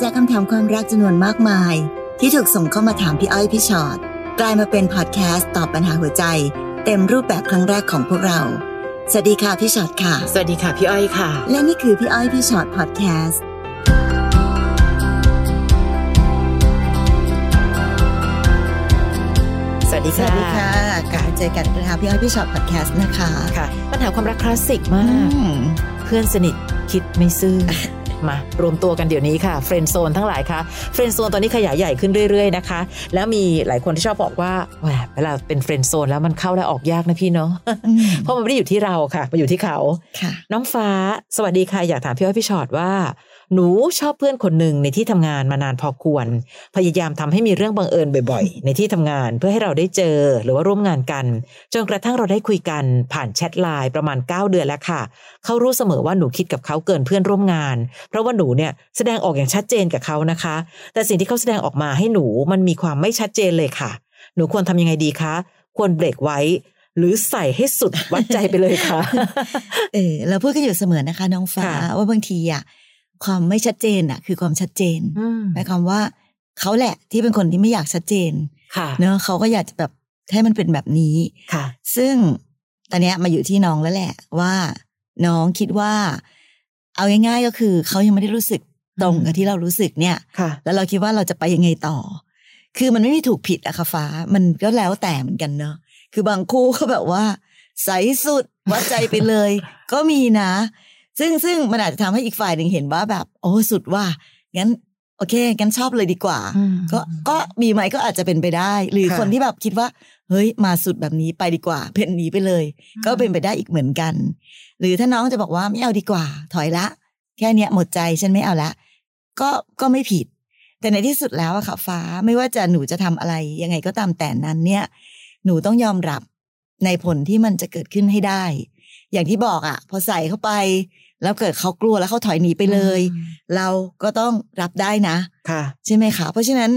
จากคำถามความรักจำนวนมากมาย ที่ถูกส่งเข้ามาถามพี่อ้อยพี่ชอ็อตกลายมาเป็นพอดแคสต์ตอบปัญหาหัวใจ เต็มรูปแบบครั้งแรกของพวกเรา สวัสดีค่ะพี่ชอ็อตค่ะ สวัสดีค่ะพี่อ้อยค่ะ และนี่คือพี่อ้อยพี่ชอ็อตพอดแคสต์สวัสดีค่ะสวัสดีค่ะกลับมาเจอกันนะคะพี่อ้อยพี่ชอ็อตพอดแคสต์นะคะ ค่ะ ปัญหาความรักคลาสสิกมากอืมเพื่อนสนิทคิดไม่ซื่อ มารวมตัวกันเดี๋ยวนี้ค่ะ friend zone ทั้งหลายค่ะ friend zone ตอนนี้ขยายใหญ่ขึ้นเรื่อยๆนะคะ แล้วมีหลายคนที่ชอบบอกว่าแหมเวลาเป็น friend zone แล้วมันเข้าและออกยากนะพี่เนาะอืมเพราะมันไม่ได้อยู่ที่เราค่ะ มันอยู่ที่เขาค่ะน้องฟ้าสวัสดีค่ะอยากถามพี่อ้อยพี่ฉอดว่า หนูชอบเพื่อนคนหนึ่งในที่ทำงานมานานพอควร พยายามทำให้มีเรื่องบังเอิญบ่อยๆ ในที่ทำงานเพื่อให้เราได้เจอหรือว่าร่วมงานกัน จนกระทั่งเราได้คุยกันผ่านแชทไลน์ประมาณ 9 เดือนแล้วค่ะ เขารู้เสมอว่าหนูคิดกับเขาเกินเพื่อนร่วมงาน เพราะว่าหนูเนี่ยแสดงออกอย่างชัดเจนกับเขานะคะ แต่สิ่งที่เขาแสดงออกมาให้หนูมันมีความไม่ชัดเจนเลยค่ะ หนูควรทำยังไงดีคะ ควรเบรกไว้หรือใส่ให้สุดวัดใจไปเลยค่ะ เออเราพูดกันอยู่เสมอนะคะ น้องฟ้าค่ะว่าบางทีอะ ความไม่ชัดเจนอะคือความชัดเจนอืมหมายความว่าเขาแหละที่เป็นคนที่ไม่อยากชัดเจนค่ะเนอะเขาก็อยากจะแบบให้มันเป็นแบบนี้ค่ะ ซึ่งตอนเนี้ยมาอยู่ที่น้องแล้วแหละ ว่าน้องคิดว่า เอาง่ายๆก็คือเขายังไม่ได้รู้สึกตรงกับที่เรารู้สึกเนี่ยค่ะแล้วเราคิดว่าเราจะไปยังไงต่อ คือมันไม่มีถูกผิดอะค่ะฟ้า มันก็แล้วแต่เหมือนกันเนอะคือบางคู่ก็แบบว่า ใสสุดวัดใจไปเลย ก็มีนะ ซึ่งซึ่งมันอาจจะทำให้อีกฝ่ายหนึ่งเห็นว่าแบบ โอ้สุดว่างั้น โอเคงั้นชอบเลยดีกว่าอืมก็ก็มีไหมก็อาจจะเป็นไปได้ หรือค่ะคนที่แบบคิดว่า เฮ้ย มาสุดแบบนี้ไปดีกว่าเป็นหนีไปเลย ก็เป็นไปได้อีกเหมือนกัน หรือถ้าน้องจะบอกว่าไม่เอาดีกว่า ถอยละ แค่เนี้ยหมดใจฉันไม่เอาละ ก็ก็ไม่ผิด แต่ในที่สุดแล้วอะค่ะฟ้าไม่ว่าจะหนูจะทำอะไร ยังไงก็ตามแต่นั้นเนี่ย หนูต้องยอมรับในผลที่มันจะเกิดขึ้นให้ได้ อย่างที่บอกอะพอใส่เข้าไป แล้วเกิดเขากลัวแล้วเขาถอยหนีไปเลย เราก็ต้องรับได้นะค่ะ ใช่ไหมคะเพราะฉะนั้น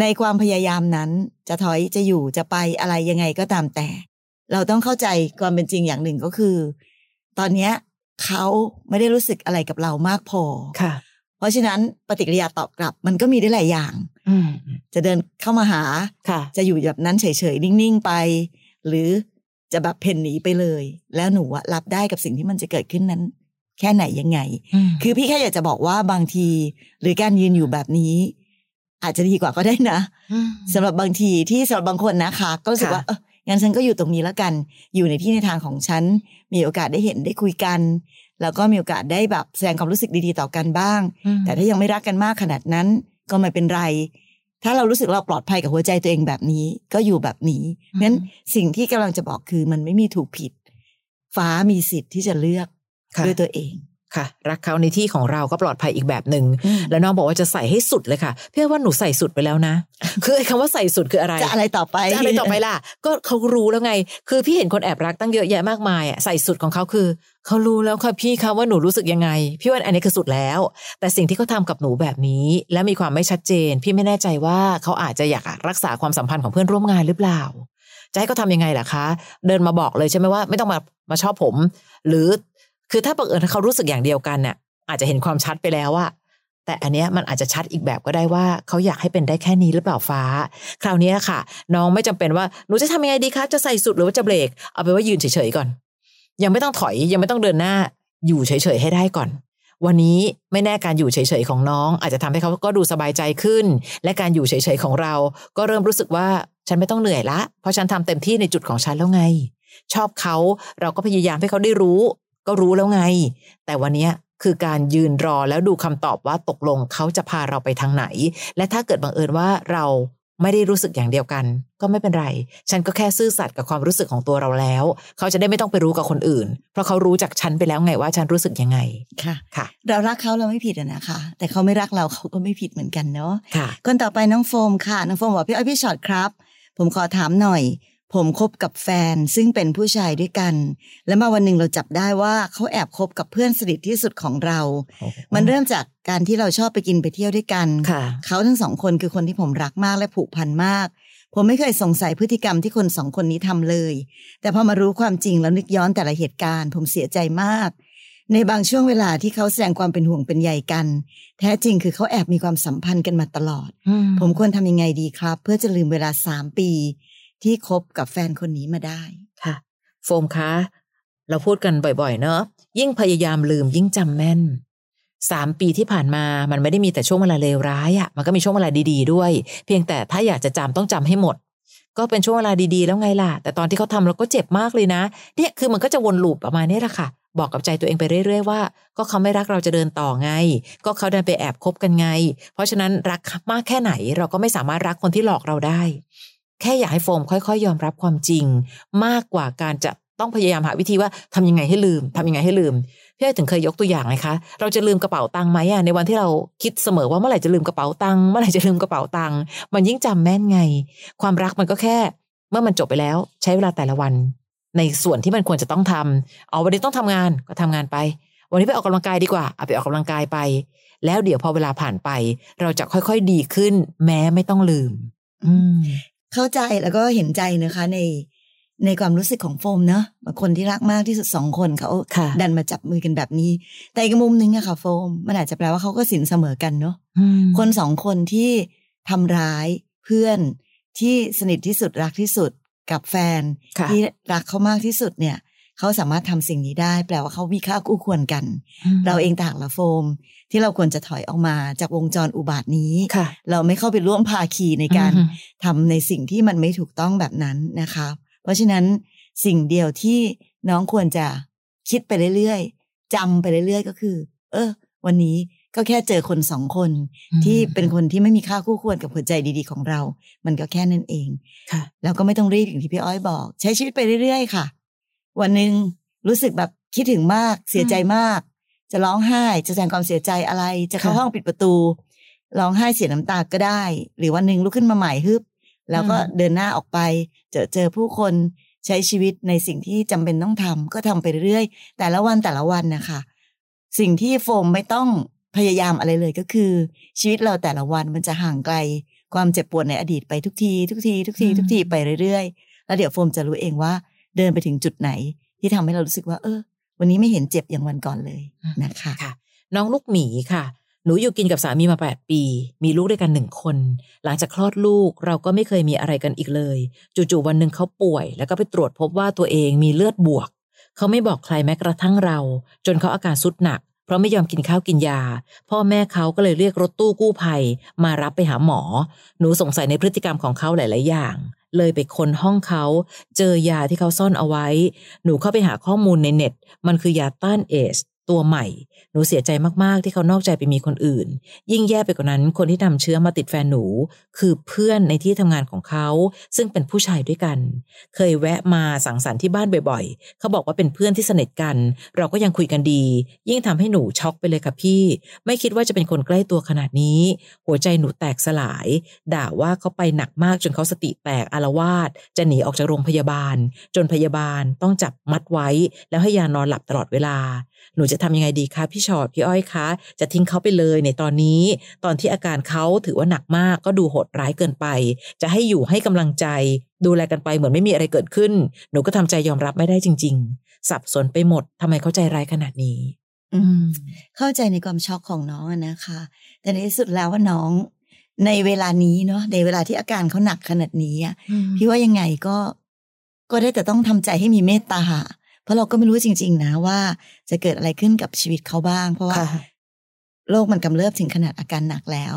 ในความพยายามนั้น จะถอยจะอยู่จะไปอะไรยังไงก็ตามแต่ เราต้องเข้าใจความเป็นจริงอย่างหนึ่งก็คือ ตอนเนี้ยเขาไม่ได้รู้สึกอะไรกับเรามากพอค่ะ เพราะฉะนั้นปฏิกิริยาตอบกลับ มันก็มีได้หลายอย่างอืมจะเดินเข้ามาหาค่ะจะอยู่แบบนั้นเฉยๆนิ่งๆไป หรือ จะแบบเพ่นหนีไปเลย แล้วหนูอะรับได้กับสิ่งที่มันจะเกิดขึ้นนั้น แค่ไหนยังไง คือพี่แค่อยากจะบอกว่าบางที หรือการยืนอยู่แบบนี้ อาจจะดีกว่าก็ได้นะสำหรับบางทีที่สำหรับบางคนนะคะ ก็รู้สึกว่าค่ะเอองั้นฉันก็อยู่ตรงนี้แล้วกัน อยู่ในที่ในทางของฉัน มีโอกาสได้เห็นได้คุยกัน แล้วก็มีโอกาสได้แบบแสดงความรู้สึกดีๆต่อกันบ้าง แต่ถ้ายังไม่รักกันมากขนาดนั้น ก็ไม่เป็นไร ถ้าเรารู้สึกเราปลอดภัยกับหัวใจตัวเองแบบนี้ ก็อยู่แบบนี้เพราะฉะนั้นสิ่งที่กำลังจะบอกคือมันไม่มีถูกผิด ฟ้ามีสิทธิ์ที่จะเลือกค่ะด้วยตัวเอง ค่ะ รักเขาในที่ของเราก็ปลอดภัยอีกแบบหนึ่งอืมแล้วน้องบอกว่าจะใส่ให้สุดเลยค่ะพี่ว่าหนูใส่สุดไปแล้วนะ คือไอ้คำว่าใส่สุดคืออะไร จะอะไรต่อไปจะอะไรต่อไปล่ะ ก็เขารู้แล้วไง คือพี่เห็นคนแอบรักตั้งเยอะแยะมากมายอะใส่สุดของเขาคือเขารู้แล้วค่ะพี่คะว่าหนูรู้สึกยังไง พี่ว่าอันนี้คือสุดแล้ว แต่สิ่งที่เขาทำกับหนูแบบนี้ และมีความไม่ชัดเจน พี่ไม่แน่ใจว่าเขาอาจจะอยากรักษาความสัมพันธ์ของเพื่อนร่วมงานหรือเปล่าจะให้เขาทำยังไงล่ะคะ เดินมาบอกเลยใช่ไหมว่า ไม่ต้องมามาชอบผม หรือ คือถ้าบังเอิญเขารู้สึกอย่างเดียวกันน่ะ อาจจะเห็นความชัดไปแล้วอะแต่อันเนี้ยมันอาจจะชัดอีกแบบก็ได้ว่าเขาอยากให้เป็นได้แค่นี้หรือเปล่าฟ้า คราวนี้ค่ะ น้องไม่จำเป็นว่าหนูจะทำยังไงดีคะจะใส่สุดหรือว่าจะเบรกเอาไปว่ายืนเฉยๆก่อน ยังไม่ต้องถอยยังไม่ต้องเดินหน้า อยู่เฉยๆให้ได้ก่อน วันนี้ไม่แน่การอยู่เฉยๆของน้อง อาจจะทำให้เขาก็ดูสบายใจขึ้น และการอยู่เฉยๆของเรา ก็เริ่มรู้สึกว่าฉันไม่ต้องเหนื่อยละเพราะฉันทำเต็มที่ในจุดของฉันแล้วไง ชอบเขาเราก็พยายามให้เขาได้รู้ ก็รู้แล้วไง แต่วันเนี้ยคือการยืนรอแล้วดูคำตอบว่าตกลงเขาจะพาเราไปทางไหน และถ้าเกิดบังเอิญว่าเราไม่ได้รู้สึกอย่างเดียวกัน ก็ไม่เป็นไร ฉันก็แค่ซื่อสัตย์กับความรู้สึกของตัวเราแล้ว เขาจะได้ไม่ต้องไปรู้กับคนอื่น เพราะเขารู้จากฉันไปแล้วไงว่าฉันรู้สึกยังไงค่ะค่ะ เรารักเขาเราไม่ผิดอะนะคะ แต่เขาไม่รักเราเขาก็ไม่ผิดเหมือนกันเนาะค่ะคนต่อไปน้องโฟมค่ะน้องโฟมบอกพี่อ้อยพี่ช็อตครับ ผมขอถามหน่อย ผมคบกับแฟนซึ่งเป็นผู้ชายด้วยกัน แล้วมาวันหนึ่งเราจับได้ว่าเขาแอบคบกับเพื่อนสนิทที่สุดของเรา มันเริ่มจากการที่เราชอบไปกินไปเที่ยวด้วยกันค่ะเขาทั้งสองคนคือคนที่ผมรักมากและผูกพันมาก ผมไม่เคยสงสัยพฤติกรรมที่คนสองคนนี้ทำเลย แต่พอมารู้ความจริงแล้วนึกย้อนแต่ละเหตุการณ์ ผมเสียใจมาก ในบางช่วงเวลาที่เขาแสดงความเป็นห่วงเป็นใยกัน แท้จริงคือเขาแอบมีความสัมพันธ์กันมาตลอดอืผมควรทำยังไงดีครับ เพื่อจะลืมเวลาสามปี ที่คบกับแฟนคนนี้มาได้ค่ะ โฟมคะ เราพูดกันบ่อย ๆ เนอะยิ่งพยายามลืมยิ่งจำแม่นสามปีที่ผ่านมามันไม่ได้มีแต่ช่วงเวลาเลวร้ายอะ่ะ มันก็มีช่วงเวลาดีๆด้วย เพียงแต่ถ้าอยากจะจำต้องจำให้หมด ก็เป็นช่วงเวลาดีๆ แล้วไงล่ะ แต่ตอนที่เขาทำเราก็เจ็บมากเลยนะ เนี่ยคือมันก็จะวนลูปประมาณนี้แหละค่ะ บอกกับใจตัวเองไปเรื่อยๆว่า ก็เขาไม่รักเราจะเดินต่อไง ก็เขาเดินไปแอบคบกันไง เพราะฉะนั้นรักมากแค่ไหนเราก็ไม่สามารถรักคนที่หลอกเราได้ แค่อยากให้โฟมค่อยๆ ยอมรับความจริง มากกว่าการจะต้องพยายามหาวิธีว่าทำยังไงให้ลืมทำยังไงให้ลืมพี่อ้อยถึงเคยยกตัวอย่างไหมคะเราจะลืมกระเป๋าตังค์ไหมอะในวันที่เราคิดเสมอว่าเมื่อไหร่จะลืมกระเป๋าตังค์เมื่อไหร่จะลืมกระเป๋าตังค์มันยิ่งจำแม่นไง ความรักมันก็แค่ เมื่อมันจบไปแล้ว ใช้เวลาแต่ละวัน ในส่วนที่มันควรจะต้องทำเอาวันนี้ต้องทำงานก็ทำงานไป วันนี้ไปออกกำลังกายดีกว่าเอาไปออกกำลังกายไป แล้วเดี๋ยวพอเวลาผ่านไป เราจะค่อยๆดีขึ้น แม้ไม่ต้องลืมอืม เข้าใจแล้วก็เห็นใจนะคะในในความรู้สึกของโฟมเนอะบางคนที่รักมากที่สุดสองคนเขาค่ะดันมาจับมือกันแบบนี้ แต่อีกมุมนึงอะค่ะ โฟม มันอาจจะแปลว่าเขาก็สินเสมอกันเนอะอืมคนสองคนที่ทำร้ายเพื่อนที่สนิทที่สุดรักที่สุดกับแฟนค่ะที่รักเขามากที่สุดเนี่ย เขาสามารถทำสิ่งนี้ได้ แปลว่าเขามีค่าคู่ควรกัน เราเองต่างละโฟม ที่เราควรจะถอยออกมาจากวงจรอุบาทนี้ค่ะเราไม่เข้าไปร่วมภาคีในการอืมทำในสิ่งที่มันไม่ถูกต้องแบบนั้นนะคะ เพราะฉะนั้นสิ่งเดียวที่น้องควรจะคิดไปเรื่อยๆจำไปเรื่อยๆ ก็คือ เออ วันนี้ก็แค่เจอคนสองคนที่เป็นคนที่ไม่มีค่าคู่ควรกับหัวใจดีๆของเรา มันก็แค่นั้นเองค่ะแล้วก็ไม่ต้องรีบอย่างที่พี่อ้อยบอก ใช้ชีวิตไปเรื่อยๆ ค่ะ วันหนึ่งรู้สึกแบบคิดถึงมากเสียใจมาก จะร้องไห้จะแสดงความเสียใจอะไร จะเข้าค่ะห้องปิดประตูร้องไห้เสียน้ำตาก็ได้ หรือวันหนึ่งลุกขึ้นมาใหม่ฮึบแล้วก็อืมเดินหน้าออกไป เจอเจอผู้คนใช้ชีวิตในสิ่งที่จำเป็นต้องทำก็ทำไปเรื่อยๆแต่ละวันแต่ละวันนะคะ สิ่งที่โฟมไม่ต้องพยายามอะไรเลยก็คือ ชีวิตเราแต่ละวันมันจะห่างไกล ความเจ็บปวดในอดีตไปทุกที ทุกที ทุกทีอืมทุกทีไปเรื่อยๆ แล้วเดี๋ยวโฟมจะรู้เองว่า เดินไปถึงจุดไหน ที่ทำให้เรารู้สึกว่า เออ วันนี้ไม่เห็นเจ็บอย่างวันก่อนเลยนะคะค่ะ น้องลูกหมีค่ะ หนูอยู่กินกับสามีมา 8 ปี มีลูกด้วยกันหนึ่งคน หลังจากคลอดลูกเราก็ไม่เคยมีอะไรกันอีกเลย จู่ๆวันหนึ่งเขาป่วย แล้วก็ไปตรวจพบว่าตัวเองมีเลือดบวก เขาไม่บอกใครแม้กระทั่งเรา จนเขาอาการสุดหนักเพ ราะไม่ยอมกินข้าวกินยา พ่อแม่เขาก็เลยเรียกรถตู้กู้ภัย มารับไปหาหมอ หนูสงสัยในพฤติกรรมของเขาหลาย ๆ อย่าง เลยไปค้นห้องเขา เจอยาที่เขาซ่อนเอาไว้ หนูเข้าไปหาข้อมูลในเน็ต มันคือยาต้านเอส ตัวใหม่ หนูเสียใจมากๆ ที่เขานอกใจไปมีคนอื่น ยิ่งแย่ไปกว่านั้น คนที่นำเชื้อมาติดแฟนหนู คือเพื่อนในที่ทำงานของเขา ซึ่งเป็นผู้ชายด้วยกัน เคยแวะมาสังสรรค์ที่บ้านบ่อยๆ เขาบอกว่าเป็นเพื่อนที่สนิทกัน เราก็ยังคุยกันดี ยิ่งทำให้หนูช็อกไปเลยค่ะพี่ ไม่คิดว่าจะเป็นคนใกล้ตัวขนาดนี้ หัวใจหนูแตกสลาย ด่าว่าเขาไปหนักมากจนเขาสติแตกอารวาสจะหนีออกจากโรงพยาบาล จนพยาบาลต้องจับมัดไว้ แล้วให้ยานอนหลับตลอดเวลา หนูจะทำยังไงดีคะพี่ชอดพี่อ้อยคะจะทิ้งเขาไปเลยในตอนนี้ ตอนที่อาการเขาถือว่าหนักมากก็ดูโหดร้ายเกินไป จะให้อยู่ให้กำลังใจ ดูแลกันไปเหมือนไม่มีอะไรเกิดขึ้น หนูก็ทำใจยอมรับไม่ได้จริง ๆ สับสนไปหมดทำไมเขาใจร้ายขนาดนี้ อืม เข้าใจในความช็อกของน้องอะนะคะ แต่ในที่สุดแล้วว่าน้องในเวลานี้เนาะในเวลาที่อาการเขาหนักขนาดนี้อะพี่ว่ายังไงก็ก็ได้แต่ต้องทำใจให้มีเมตตา เพราะเราก็ไม่รู้จริง ๆ นะว่า จะเกิดอะไรขึ้นกับชีวิตเขาบ้าง เพราะว่าค่ะโรคมันกำเริบถึงขนาดอาการหนักแล้ว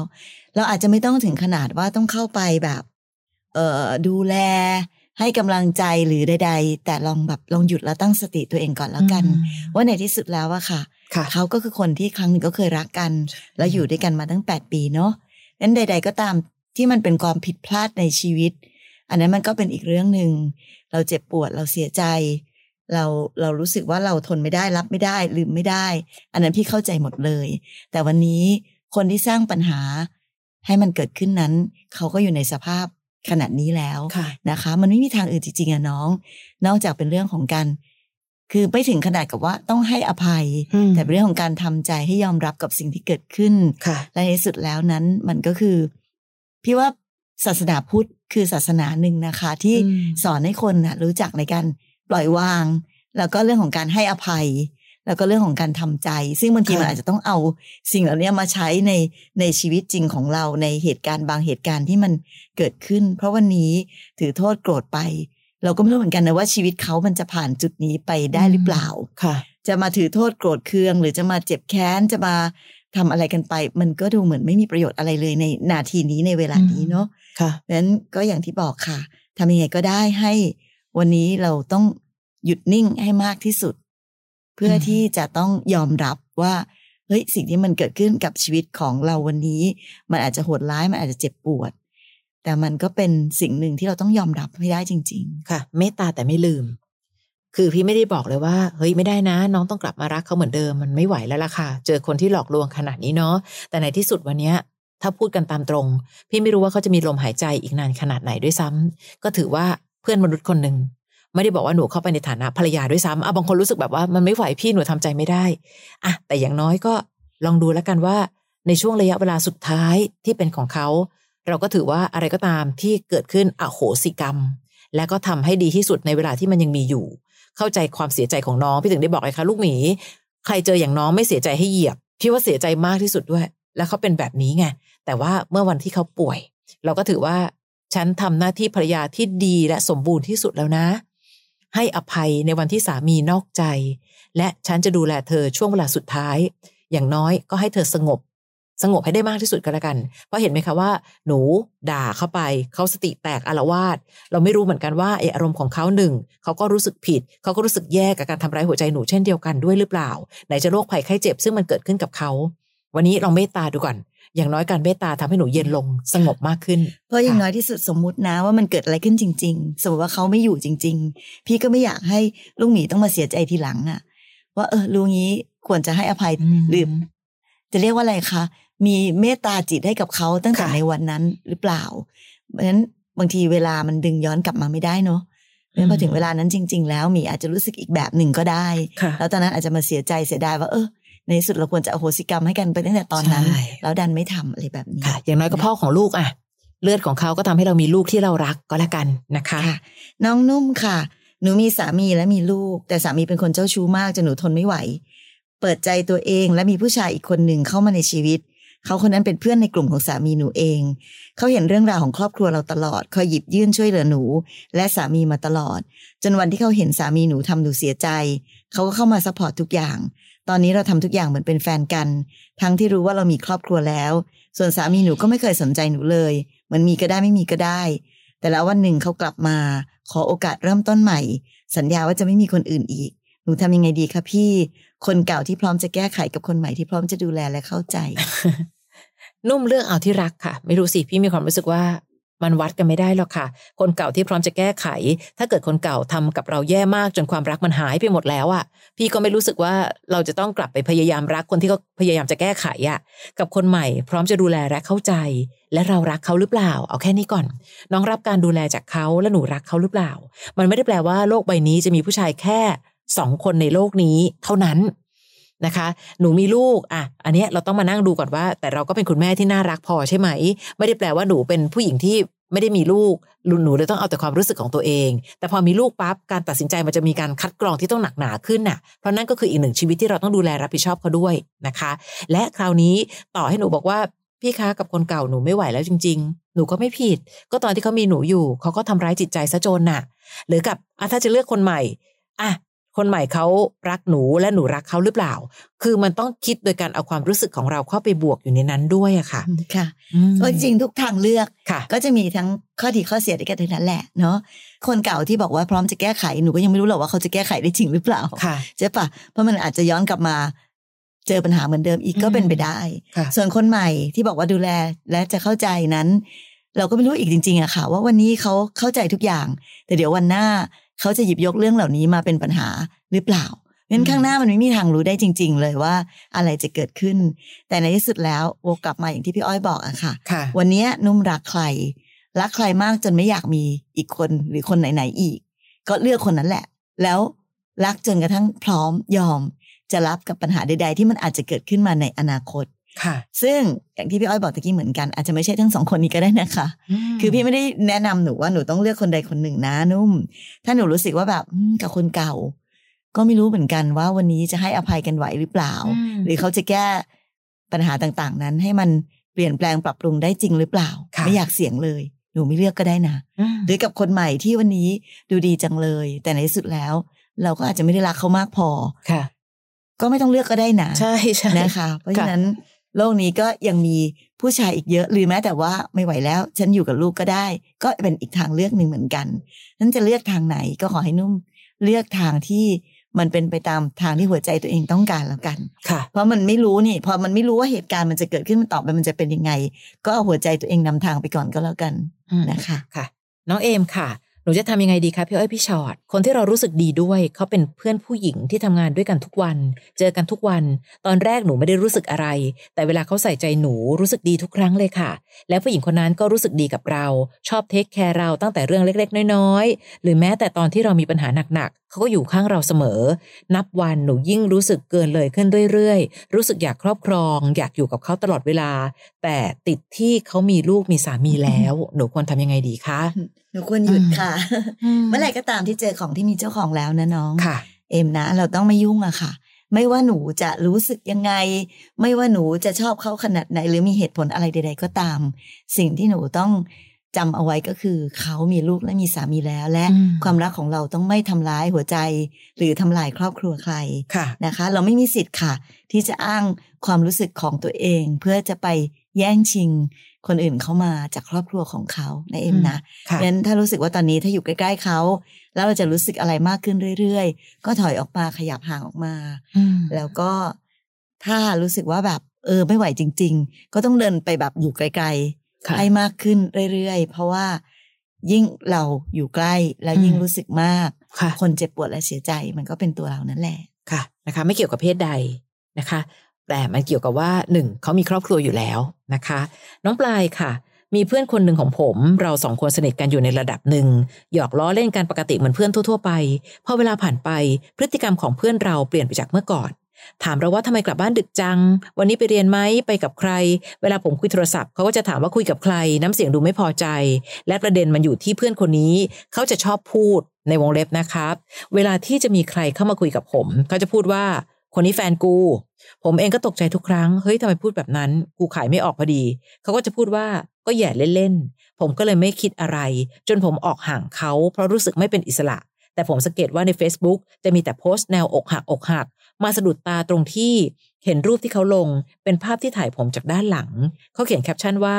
เราอาจจะไม่ต้องถึงขนาดว่าต้องเข้าไปแบบ เอ่อดูแล ให้กำลังใจหรือใด ๆ แต่ลองแบบลองหยุดแล้วตั้งสติตัวเองก่อนแล้วกัน ว่าในที่สุดแล้วอะค่ะค่ะเขาก็คือคนที่ครั้งหนึ่งก็เคยรักกัน แล้วอยู่ด้วยกันมาตั้งแปดปีเนาะนั้นใด ๆ ก็ตามที่มันเป็นความผิดพลาดในชีวิต อันนั้นมันก็เป็นอีกเรื่องหนึ่ง เราเจ็บปวดเราเสียใจ เราเรารู้สึกว่าเราทนไม่ได้รับไม่ได้ลืมไม่ได้ อันนั้นพี่เข้าใจหมดเลย แต่วันนี้คนที่สร้างปัญหาให้มันเกิดขึ้นนั้น เขาก็อยู่ในสภาพขนาดนี้แล้วค่ะนะคะ มันไม่มีทางอื่นจริงๆอะน้อง นอกจากเป็นเรื่องของการคือไม่ถึงขนาดกับว่าต้องให้อภัยอืมแต่เป็นเรื่องของการทำใจให้ยอมรับกับสิ่งที่เกิดขึ้นค่ะและในที่สุดแล้วนั้นมันก็คือ พี่ว่าศาสนาพุทธคือศาสนาหนึ่งนะคะ ที่อืมสอนให้คนนะรู้จักในการป ล่อยวาง แล้วก็เรื่องของการให้อภัย แล้วก็เรื่องของการทำใจ ซึ่งบางทีมันอาจจะต้องเอาสิ่งเหล่านี้มาใช้ในในชีวิตจริงของเราในเหตุการณ์บางเหตุการณ์ที่มันเกิดขึ้น เพราะวันนี้ถือโทษโกรธไป เราก็ไม่รู้เหมือนกันนะว่าชีวิตเขามันจะผ่านจุดนี้ไปได้หรือเปล่าค่ะ จะมาถือโทษโกรธเคือง หรือจะมาเจ็บแค้นจะมาทำอะไรกันไปมันก็ดูเหมือนไม่มีประโยชน์อะไรเลยในนาทีนี้ในเวลานี้เนาะค่ะเพราะฉะนั้นก็อย่างที่บอกค่ะทำยังไงก็ได้ให้วันนี้เราต้อง หยุดนิ่งให้มากที่สุด เพื่อที่จะต้องยอมรับว่าเฮ้ยสิ่งที่มันเกิดขึ้นกับชีวิตของเราวันนี้ มันอาจจะโหดร้ายมันอาจจะเจ็บปวด แต่มันก็เป็นสิ่งหนึ่งที่เราต้องยอมรับให้ได้จริง ๆ ค่ะ เมตตาแต่ไม่ลืม คือพี่ไม่ได้บอกเลยว่า เฮ้ยไม่ได้นะ น้องต้องกลับมารักเขาเหมือนเดิมมันไม่ไหวแล้วล่ะค่ะ เจอคนที่หลอกลวงขนาดนี้เนาะแต่ในที่สุดวันเนี้ยถ้าพูดกันตามตรง พี่ไม่รู้ว่าเขาจะมีลมหายใจอีกนานขนาดไหนด้วยซ้ำก็ถือว่าเพื่อนมนุษย์คนหนึ่ง ไม่ได้บอกว่าหนูเข้าไปในฐานะภรรยาด้วยซ้ำอะบางคนรู้สึกแบบว่ามันไม่ไหวพี่หนูทำใจไม่ได้อะแต่อย่างน้อยก็ลองดูแล้วกันว่า ในช่วงระยะเวลาสุดท้ายที่เป็นของเขา เราก็ถือว่าอะไรก็ตามที่เกิดขึ้นอโหสิกรรม และก็ทำให้ดีที่สุดในเวลาที่มันยังมีอยู่ เข้าใจความเสียใจของน้องพี่ถึงได้บอกเลยค่ะลูกหมีใครเจออย่างน้องไม่เสียใจให้เหยียบพี่ว่าเสียใจมากที่สุดด้วย แล้วเขาเป็นแบบนี้ไงแต่ว่าเมื่อวันที่เขาป่วย เราก็ถือว่าฉันทำหน้าที่ภรรยาที่ดีและสมบูรณ์ที่สุดแล้วนะ ให้อภัยในวันที่สามีนอกใจ และฉันจะดูแลเธอช่วงเวลาสุดท้าย อย่างน้อยก็ให้เธอสงบ สงบให้ได้มากที่สุดก็แล้วกัน เพราะเห็นไหมคะว่า หนูด่าเข้าไปเขาสติแตกอารวาสเราไม่รู้เหมือนกันว่าไออารมณ์ของเขาหนึ่งเขาก็รู้สึกผิด เขาก็รู้สึกแย่กับการทำร้ายหัวใจหนูเช่นเดียวกันด้วยหรือเปล่าไหนจะโรคภัยไข้เจ็บซึ่งมันเกิดขึ้นกับเขาวันนี้ลองเมตตาดูก่อน อย่างน้อยการเมตตาทำให้หนูเย็นลงสงบมากขึ้นๆเพราะอย่างน้อยที่สุดสมมุตินะว่ามันเกิดอะไรขึ้นจริง ๆ สมมติว่าเขาไม่อยู่จริง ๆ พี่ก็ไม่อยากให้ลูกหมีต้องมาเสียใจทีหลังอะว่าเออรู้งี้ควรจะให้อภัยอืมหรือจะเรียกว่าอะไรคะมีเมตตาจิตให้กับเขาตั้งแต่ค่ะในวันนั้นหรือเปล่า เพราะฉะนั้นบางทีเวลามันดึงย้อนกลับมาไม่ได้เนาะเพราะฉะนั้นพอถึงเวลานั้นจริง ๆ แล้วหมีอาจจะรู้สึกอีกแบบหนึ่งก็ได้ค่ะแล้วตอนนั้นอาจจะมาเสียใจเสียดายว่าเออ ในที่สุดเราควรจะอโหสิกรรมให้กันไปตั้งแต่ตอนนั้นใช่แล้วดันไม่ทำอะไรแบบนี้ค่ะอย่างน้อยก็พ่อของลูกอะ เลือดของเขาก็ทำให้เรามีลูกที่เรารักก็แล้วกันนะคะค่ะน้องนุ่มค่ะ หนูมีสามีและมีลูก แต่สามีเป็นคนเจ้าชู้มากจนหนูทนไม่ไหว เปิดใจตัวเองและมีผู้ชายอีกคนหนึ่งเข้ามาในชีวิตเขาคนนั้นเป็นเพื่อนในกลุ่มของสามีหนูเอง เขาเห็นเรื่องราวของครอบครัวเราตลอด คอยหยิบยื่นช่วยเหลือหนู และสามีมาตลอด จนวันที่เขาเห็นสามีหนูทำหนูเสียใจ เขาก็เข้ามา support ทุกอย่าง ตอนนี้เราทำทุกอย่างเหมือนเป็นแฟนกัน ทั้งที่รู้ว่าเรามีครอบครัวแล้ว ส่วนสามีหนูก็ไม่เคยสนใจหนูเลยเหมือนมีก็ได้ไม่มีก็ได้ แต่แล้ววันหนึ่งเขากลับมา ขอโอกาสเริ่มต้นใหม่ สัญญาว่าจะไม่มีคนอื่นอีก หนูทำยังไงดีคะพี่ คนเก่าที่พร้อมจะแก้ไขกับคนใหม่ที่พร้อมจะดูแลและเข้าใจ นุ่มเลือกเอาที่รักค่ะ ไม่รู้สิพี่มีความรู้สึกว่า มันวัดกันไม่ได้หรอกค่ะ คนเก่าที่พร้อมจะแก้ไข ถ้าเกิดคนเก่าทำกับเราแย่มากจนความรักมันหายไปหมดแล้วอะ่ะ พี่ก็ไม่รู้สึกว่าเราจะต้องกลับไปพยายามรักคนที่เขาพยายามจะแก้ไขอะ่ะ กับคนใหม่พร้อมจะดูแลและเข้าใจ และเรารักเขาหรือเปล่า เอาแค่นี้ก่อน น้องรับการดูแลจากเขาและหนูรักเขาหรือเปล่า มันไม่ได้แปลว่าโลกใบนี้จะมีผู้ชายแค่สองคนในโลกนี้เท่านั้น นะคะ หนูมีลูกอะอันเนี้ยเราต้องมานั่งดูก่อนว่า แต่เราก็เป็นคุณแม่ที่น่ารักพอใช่ไหม ไม่ได้แปลว่าหนูเป็นผู้หญิงที่ไม่ได้มีลูกหนูเลยต้องเอาแต่ความรู้สึกของตัวเอง แต่พอมีลูกปั๊บการตัดสินใจมันจะมีการคัดกรองที่ต้องหนักหนาขึ้นน่ะเพราะนั่นก็คืออีกหนึ่งชีวิตที่เราต้องดูแลรับผิดชอบเขาด้วยนะคะ และคราวนี้ต่อให้หนูบอกว่าพี่คะกับคนเก่าหนูไม่ไหวแล้วจริง ๆ หนูก็ไม่ผิด ก็ตอนที่เขามีหนูอยู่เขาก็ทำร้ายจิตใจซะจนน่ะ หรือกับอะถ้าจะเลือกคนใหม่อะ คนใหม่เขารักหนูและหนูรักเขาหรือเปล่า คือมันต้องคิดโดยการเอาความรู้สึกของเราเข้าไปบวกอยู่ในนั้นด้วยอะค่ะ ค่ะอืมเพราะจริงๆทุกทางเลือกค่ะก็จะมีทั้งข้อดีข้อเสียด้วยกันทั้งนั้นแหละเนาะ คนเก่าที่บอกว่าพร้อมจะแก้ไขหนูก็ยังไม่รู้หรอกว่าเขาจะแก้ไขได้จริงหรือเปล่าค่ะใช่ปะเพราะมันอาจจะย้อนกลับมาเจอปัญหาเหมือนเดิมอีกก็เป็นไปได้ค่ะส่วนคนใหม่ที่บอกว่าดูแลและจะเข้าใจนั้น เราก็ไม่รู้อีกจริงๆอะค่ะ ว่าวันนี้เขาเข้าใจทุกอย่าง แต่เดี๋ยววันหน้า เขาจะหยิบยกเรื่องเหล่านี้มาเป็นปัญหาหรือเปล่าเพราะฉะนั้นข้างหน้ามันไม่มีทางรู้ได้จริง ๆ เลยว่าอะไรจะเกิดขึ้น แต่ในที่สุดแล้ววกกลับมาอย่างที่พี่อ้อยบอกอะค่ะค่ะวันเนี้ยนุ่มรักใครรักใครมากจนไม่อยากมีอีกคนหรือคนไหนๆอีก ก็เลือกคนนั้นแหละ แล้วรักจนกระทั่งพร้อมยอมจะรับกับปัญหาใด ๆ ที่มันอาจจะเกิดขึ้นมาในอนาคต ค่ะ ซึ่งอย่างที่พี่อ้อยบอกตะกี้เหมือนกัน อาจจะไม่ใช่ทั้งสองคนนี้ก็ได้นะคะ คือพี่ไม่ได้แนะนำหนูว่าหนูต้องเลือกคนใดคนหนึ่งนะนุ่ม ถ้าหนูรู้สึกว่าแบบอืมกับคนเก่า ก็ไม่รู้เหมือนกันว่าวันนี้จะให้อภัยกันไหวหรือเปล่าอืมหรือเขาจะแก้ปัญหาต่างๆ นั้นให้มันเปลี่ยนแปลงปรับปรุงได้จริงหรือเปล่าค่ะไม่อยากเสี่ยงเลยหนูไม่เลือกก็ได้นะอืมหรือกับคนใหม่ที่วันนี้ดูดีจังเลย แต่ในที่สุดแล้ว เราก็อาจจะไม่ได้รักเขามากพอค่ะ ก็ไม่ต้องเลือกก็ได้นะใช่ใช่นะคะ เพราะฉะนั้น โลกนี้ก็ยังมีผู้ชายอีกเยอะหรือแม้แต่ว่าไม่ไหวแล้ว ฉันอยู่กับลูกก็ได้ ก็เป็นอีกทางเลือกหนึ่งเหมือนกันนั้นจะเลือกทางไหนก็ขอให้นุ่ม เลือกทางที่มันเป็นไปตามทางที่หัวใจตัวเองต้องการแล้วกันค่ะ เพราะมันไม่รู้นี่ พอมันไม่รู้ว่าเหตุการณ์มันจะเกิดขึ้นมันตอบไปมันจะเป็นยังไง ก็เอาหัวใจตัวเองนำทางไปก่อนก็แล้วกันอืมนะคะค่ะ น้องเอมค่ะ หนูจะทำยังไงดีคะพี่อ้อยพี่ชอตคนที่เรารู้สึกดีด้วยเขาเป็นเพื่อนผู้หญิงที่ทำงานด้วยกันทุกวัน เจอกันทุกวัน ตอนแรกหนูไม่ได้รู้สึกอะไร แต่เวลาเขาใส่ใจหนูรู้สึกดีทุกครั้งเลยค่ะ แล้วผู้หญิงคนนั้นก็รู้สึกดีกับเราชอบเทคแคร์เราตั้งแต่เรื่องเล็ก ๆ น้อยๆหรือแม้แต่ตอนที่เรามีปัญหาหนักๆเขาก็อยู่ข้างเราเสมอ นับวันหนูยิ่งรู้สึกเกินเลยขึ้นเรื่อยๆ รู้สึกอยากครอบครอง อยากอยู่กับเขาตลอดเวลา แต่ติดที่เขามีลูกมีสามีแล้ว หนูควรทำยังไงดีคะหนูควรหยุดค่ะเมื่อไหร่ก็ตามที่เจอของที่มีเจ้าของแล้วนะน้องค่ะ เอ็มนะ เราต้องไม่ยุ่งอะค่ะ ไม่ว่าหนูจะรู้สึกยังไง ไม่ว่าหนูจะชอบเขาขนาดไหน หรือมีเหตุผลอะไรใด ๆ ก็ตาม สิ่งที่หนูต้องจำเอาไว้ก็คือเขามีลูกและมีสามีแล้ว และอืมความรักของเราต้องไม่ทำร้ายหัวใจ หรือทำลายครอบครัวใครค่ะนะคะ เราไม่มีสิทธิ์ค่ะ ที่จะอ้างความรู้สึกของตัวเอง เพื่อจะไปแย่งชิง คนอื่นเข้ามาจากครอบครัวของเขานะเอ็มนะค่ะงั้นถ้ารู้สึกว่าตอนนี้ถ้าอยู่ใกล้ๆเขา แล้วเราจะรู้สึกอะไรมากขึ้นเรื่อยๆ ก็ถอยออกมาขยับห่างออกมาอืมแล้วก็ถ้ารู้สึกว่าแบบเออไม่ไหวจริง ๆ ก็ต้องเดินไปแบบอยู่ไกลๆค่ะให้มากขึ้นเรื่อยๆ เพราะว่ายิ่งเราอยู่ใกล้แล้วยิ่งอืมรู้สึกมากค่ะคนเจ็บปวดและเสียใจมันก็เป็นตัวเรานั่นแหละค่ะนะคะ ไม่เกี่ยวกับเพศใดนะคะ แต่มันเกี่ยวกับว่าหนึ่งเขามีครอบครัวอยู่แล้วนะคะ น้องปลายค่ะ มีเพื่อนคนหนึ่งของผม เราสองคนสนิทกันอยู่ในระดับหนึ่งหยอกล้อเล่นกันปกติเหมือนเพื่อนทั่วๆไปพอเวลาผ่านไปพฤติกรรมของเพื่อนเราเปลี่ยนไปจากเมื่อก่อน ถามเราว่าทำไมกลับบ้านดึกจัง วันนี้ไปเรียนไหมไปกับใคร เวลาผมคุยโทรศัพท์เขาก็จะถามว่าคุยกับใคร น้ำเสียงดูไม่พอใจ และประเด็นมันอยู่ที่เพื่อนคนนี้เขาจะชอบพูดในวงเล็บนะครับ เวลาที่จะมีใครเข้ามาคุยกับผมเขาจะพูดว่า คนนี้แฟนกู ผมเองก็ตกใจทุกครั้ง เฮ้ยทำไมพูดแบบนั้น กูขายไม่ออกพอดี เขาก็จะพูดว่าก็แย่เล่นๆ ผมก็เลยไม่คิดอะไร จนผมออกห่างเขา เพราะรู้สึกไม่เป็นอิสระ แต่ผมสังเกตว่าใน Facebook จะมีแต่โพสต์แนวอกหักอกหัก มาสะดุดตาตรงที่เห็นรูปที่เขาลง เป็นภาพที่ถ่ายผมจากด้านหลัง เขาเขียนแคปชั่นว่า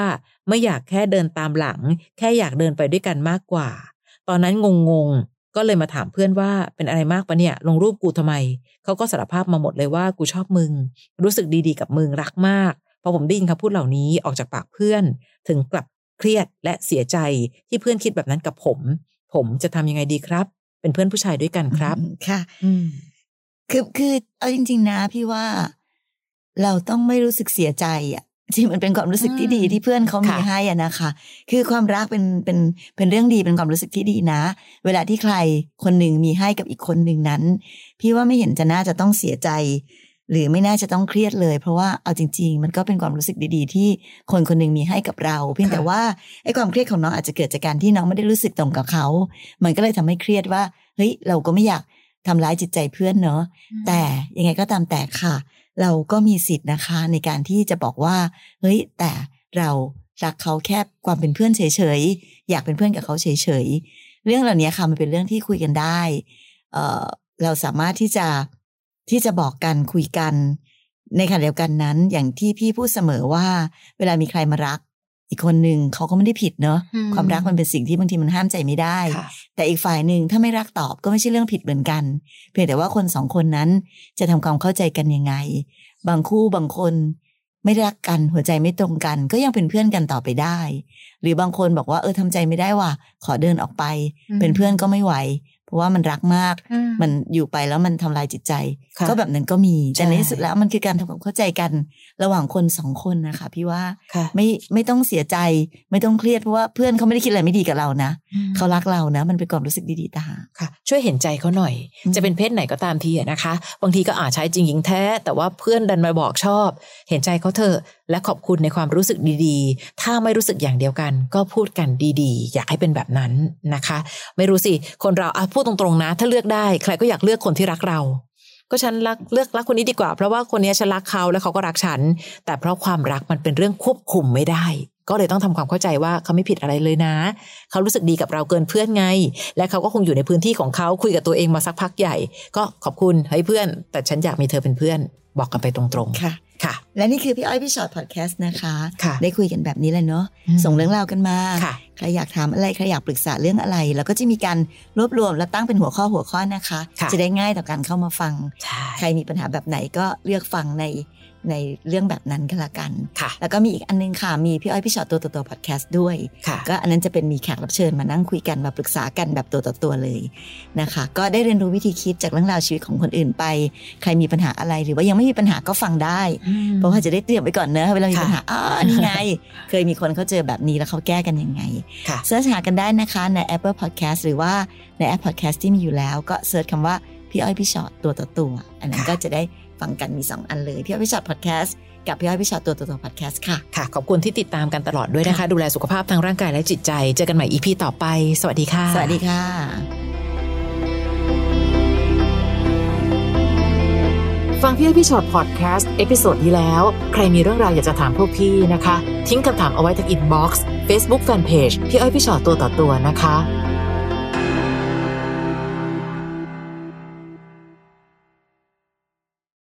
ไม่อยากแค่เดินตามหลัง แค่อยากเดินไปด้วยกันมากกว่า ตอนนั้นงง ก็เลยมาถามเพื่อนว่าเป็นอะไรมากปะเนี่ย ลงรูปกูทำไม เขาก็สารภาพมาหมดเลยว่ากูชอบมึง รู้สึกดีๆกับมึงรักมากพอผมได้ยินคำพูดเหล่านี้ออกจากปากเพื่อน ถึงกลับเครียดและเสียใจที่เพื่อนคิดแบบนั้นกับผม ผมจะทำยังไงดีครับ เป็นเพื่อนผู้ชายด้วยกันครับอืมค่ะอืมคือคือเอาจริง ๆ นะ พี่ว่าเราต้องไม่รู้สึกเสียใจอะ จริงมันเป็นความรู้สึกที่ดีอืมที่เพื่อนเขามีค่ะให้อะนะคะ คือความรักเป็นเป็นเป็นเรื่องดีเป็นความรู้สึกที่ดีนะ เวลาที่ใครคนหนึ่งมีให้กับอีกคนหนึ่งนั้น พี่ว่าไม่เห็นจะน่าจะต้องเสียใจ หรือไม่น่าจะต้องเครียดเลย เพราะว่าเอาจริง ๆ มันก็เป็นความรู้สึกดีๆ ที่คนคนหนึ่งมีให้กับเรา เพียงแต่ว่าไอ้ความเครียดของน้องอาจจะเกิดจากการที่น้องไม่ได้รู้สึกตรงกับเขา มันก็เลยทำให้เครียดว่าเฮ้ยเราก็ไม่อยากทำร้ายจิตใจเพื่อนเนาะแต่ยังไงก็ตามแต่ค่ะ เราก็มีสิทธิ์นะคะ ในการที่จะบอกว่า เฮ้ย แต่เรารักเขาแค่ความเป็นเพื่อนเฉยๆ อยากเป็นเพื่อนกับเขาเฉยๆ เรื่องเหล่านี้ค่ะมันเป็นเรื่องที่คุยกันได้ เอ่อเราสามารถที่จะที่จะบอกกันคุยกัน ในขณะเดียวกันนั้น อย่างที่พี่พูดเสมอว่า เวลามีใครมารัก อีกคนหนึ่งเขาก็ไม่ได้ผิดเนาะอืมความรักมันเป็นสิ่งที่บางทีมันห้ามใจไม่ได้ค่ะ แต่อีกฝ่ายหนึ่งถ้าไม่รักตอบก็ไม่ใช่เรื่องผิดเหมือนกัน เพียงแต่ว่าคนสองคนนั้นจะทำความเข้าใจกันยังไง บางคู่บางคนไม่รักกันหัวใจไม่ตรงกัน ก็ยังเป็นเพื่อนกันต่อไปได้ หรือบางคนบอกว่าเออทำใจไม่ได้ว่ะขอเดินออกไปอืมเป็นเพื่อนก็ไม่ไหวเพราะ ว่ามันรักมากอืมันอยู่ไปแล้วมันทำลายจิตใจค่ะก็แบบนั้นก็มีแต่ใช่ในที่สุดแล้วมันคือการทำความเข้าใจกันระหว่างคนสองคนนะคะพี่ว่าค่ะไม่ไม่ต้องเสียใจ ไม่ต้องเครียดเพราะว่าเพื่อนเขาไม่ได้คิดอะไรไม่ดีกับเรานะอืมเขารักเรานะ มันเป็นความรู้สึกดีๆต่างหากค่ะ ช่วยเห็นใจเขาหน่อยอืมจะเป็นเพศไหนก็ตามทีอะนะคะ บางทีก็อาจใช้จริงหญิงแท้ แต่ว่าเพื่อนดันมาบอกชอบ เห็นใจเขาเถอะและขอบคุณในความรู้สึกดีๆ ถ้าไม่รู้สึกอย่างเดียวกัน ก็พูดกันดีๆ อยากให้เป็นแบบนั้นนะคะ ไม่รู้สิ คนเราอะพูดตรงๆนะ ถ้าเลือกได้ใครก็อยากเลือกคนที่รักเรา ก็ฉันรักเลือกรักคนนี้ดีกว่า เพราะว่าคนนี้ฉันรักเขาแล้วเขาก็รักฉัน แต่เพราะความรักมันเป็นเรื่องควบคุมไม่ได้ ก็เลยต้องทำความเข้าใจว่าเขาไม่ผิดอะไรเลยนะ เขารู้สึกดีกับเราเกินเพื่อนไง และเขาก็คงอยู่ในพื้นที่ของเขาคุยกับตัวเองมาสักพักใหญ่ ก็ขอบคุณเฮ้ยเพื่อน แต่ฉันอยากมีเธอเป็นเพื่อน บอกกันไปตรงๆค่ะ ค่ะ และนี่คือพี่อ้อยพี่ชอตพอดแคสต์นะคะค่ะได้คุยกันแบบนี้เลยเนาะอืมส่งเรื่องราวกันมาค่ะใครอยากถามอะไรใครอยากปรึกษาเรื่องอะไร แล้วก็จะมีการรวบรวมและตั้งเป็นหัวข้อหัวข้อนะคะค่ะจะได้ง่ายต่อการเข้ามาฟังใช่ใครมีปัญหาแบบไหนก็เลือกฟังใน ในเรื่องแบบนั้นก็แล้วกันค่ะ แล้วก็มีอีกอันนึงค่ะ มีพี่อ้อยพี่ชอตตัวต่อตัวพอดแคสต์ด้วยค่ะก็อันนั้นจะเป็นมีแขกรับเชิญมานั่งคุยกันมาปรึกษากันแบบตัวต่อตัวเลยนะคะ ก็ได้เรียนรู้วิธีคิดจากเรื่องราวชีวิตของคนอื่นไป ใครมีปัญหาอะไรหรือว่ายังไม่มีปัญหาก็ฟังได้ เพราะว่าจะได้เตรียมไว้ก่อนเนอะเวลามีค่ะปัญหาอ๋อนี่ไง เคยมีคนเขาเจอแบบนี้แล้วเขาแก้กันยังไงค่ะ search หากันได้นะคะใน Apple Podcast หรือว่าในแอป Podcast ที่มีอยู่แล้ว ก็ search คำว่าพี่อ้อยพี่ฉอดตัวต่อตัว อันนั้นค่ะก็จะได้ ฟังกันมี 2 อันเลยพี่อ้อยพี่ชอต Podcast กับพี่อ้อยพี่ฉอดตัวต่อตัว Podcast ค่ะค่ะขอบคุณที่ติดตามกันตลอดด้วยนะคะ ดูแลสุขภาพทางร่างกายและจิตใจ เจอกันใหม่ EP ต่อไป สวัสดีค่ะ สวัสดีค่ะ ฟังพี่อ้อยพี่ฉอด Podcast episode ที่แล้ว ใครมีเรื่องราวอยากจะถามพวกพี่นะคะ ทิ้งคำถามเอาไว้ที่ inbox Facebook fanpage พี่อ้อยพี่ฉอดตัวต่อตัวนะคะ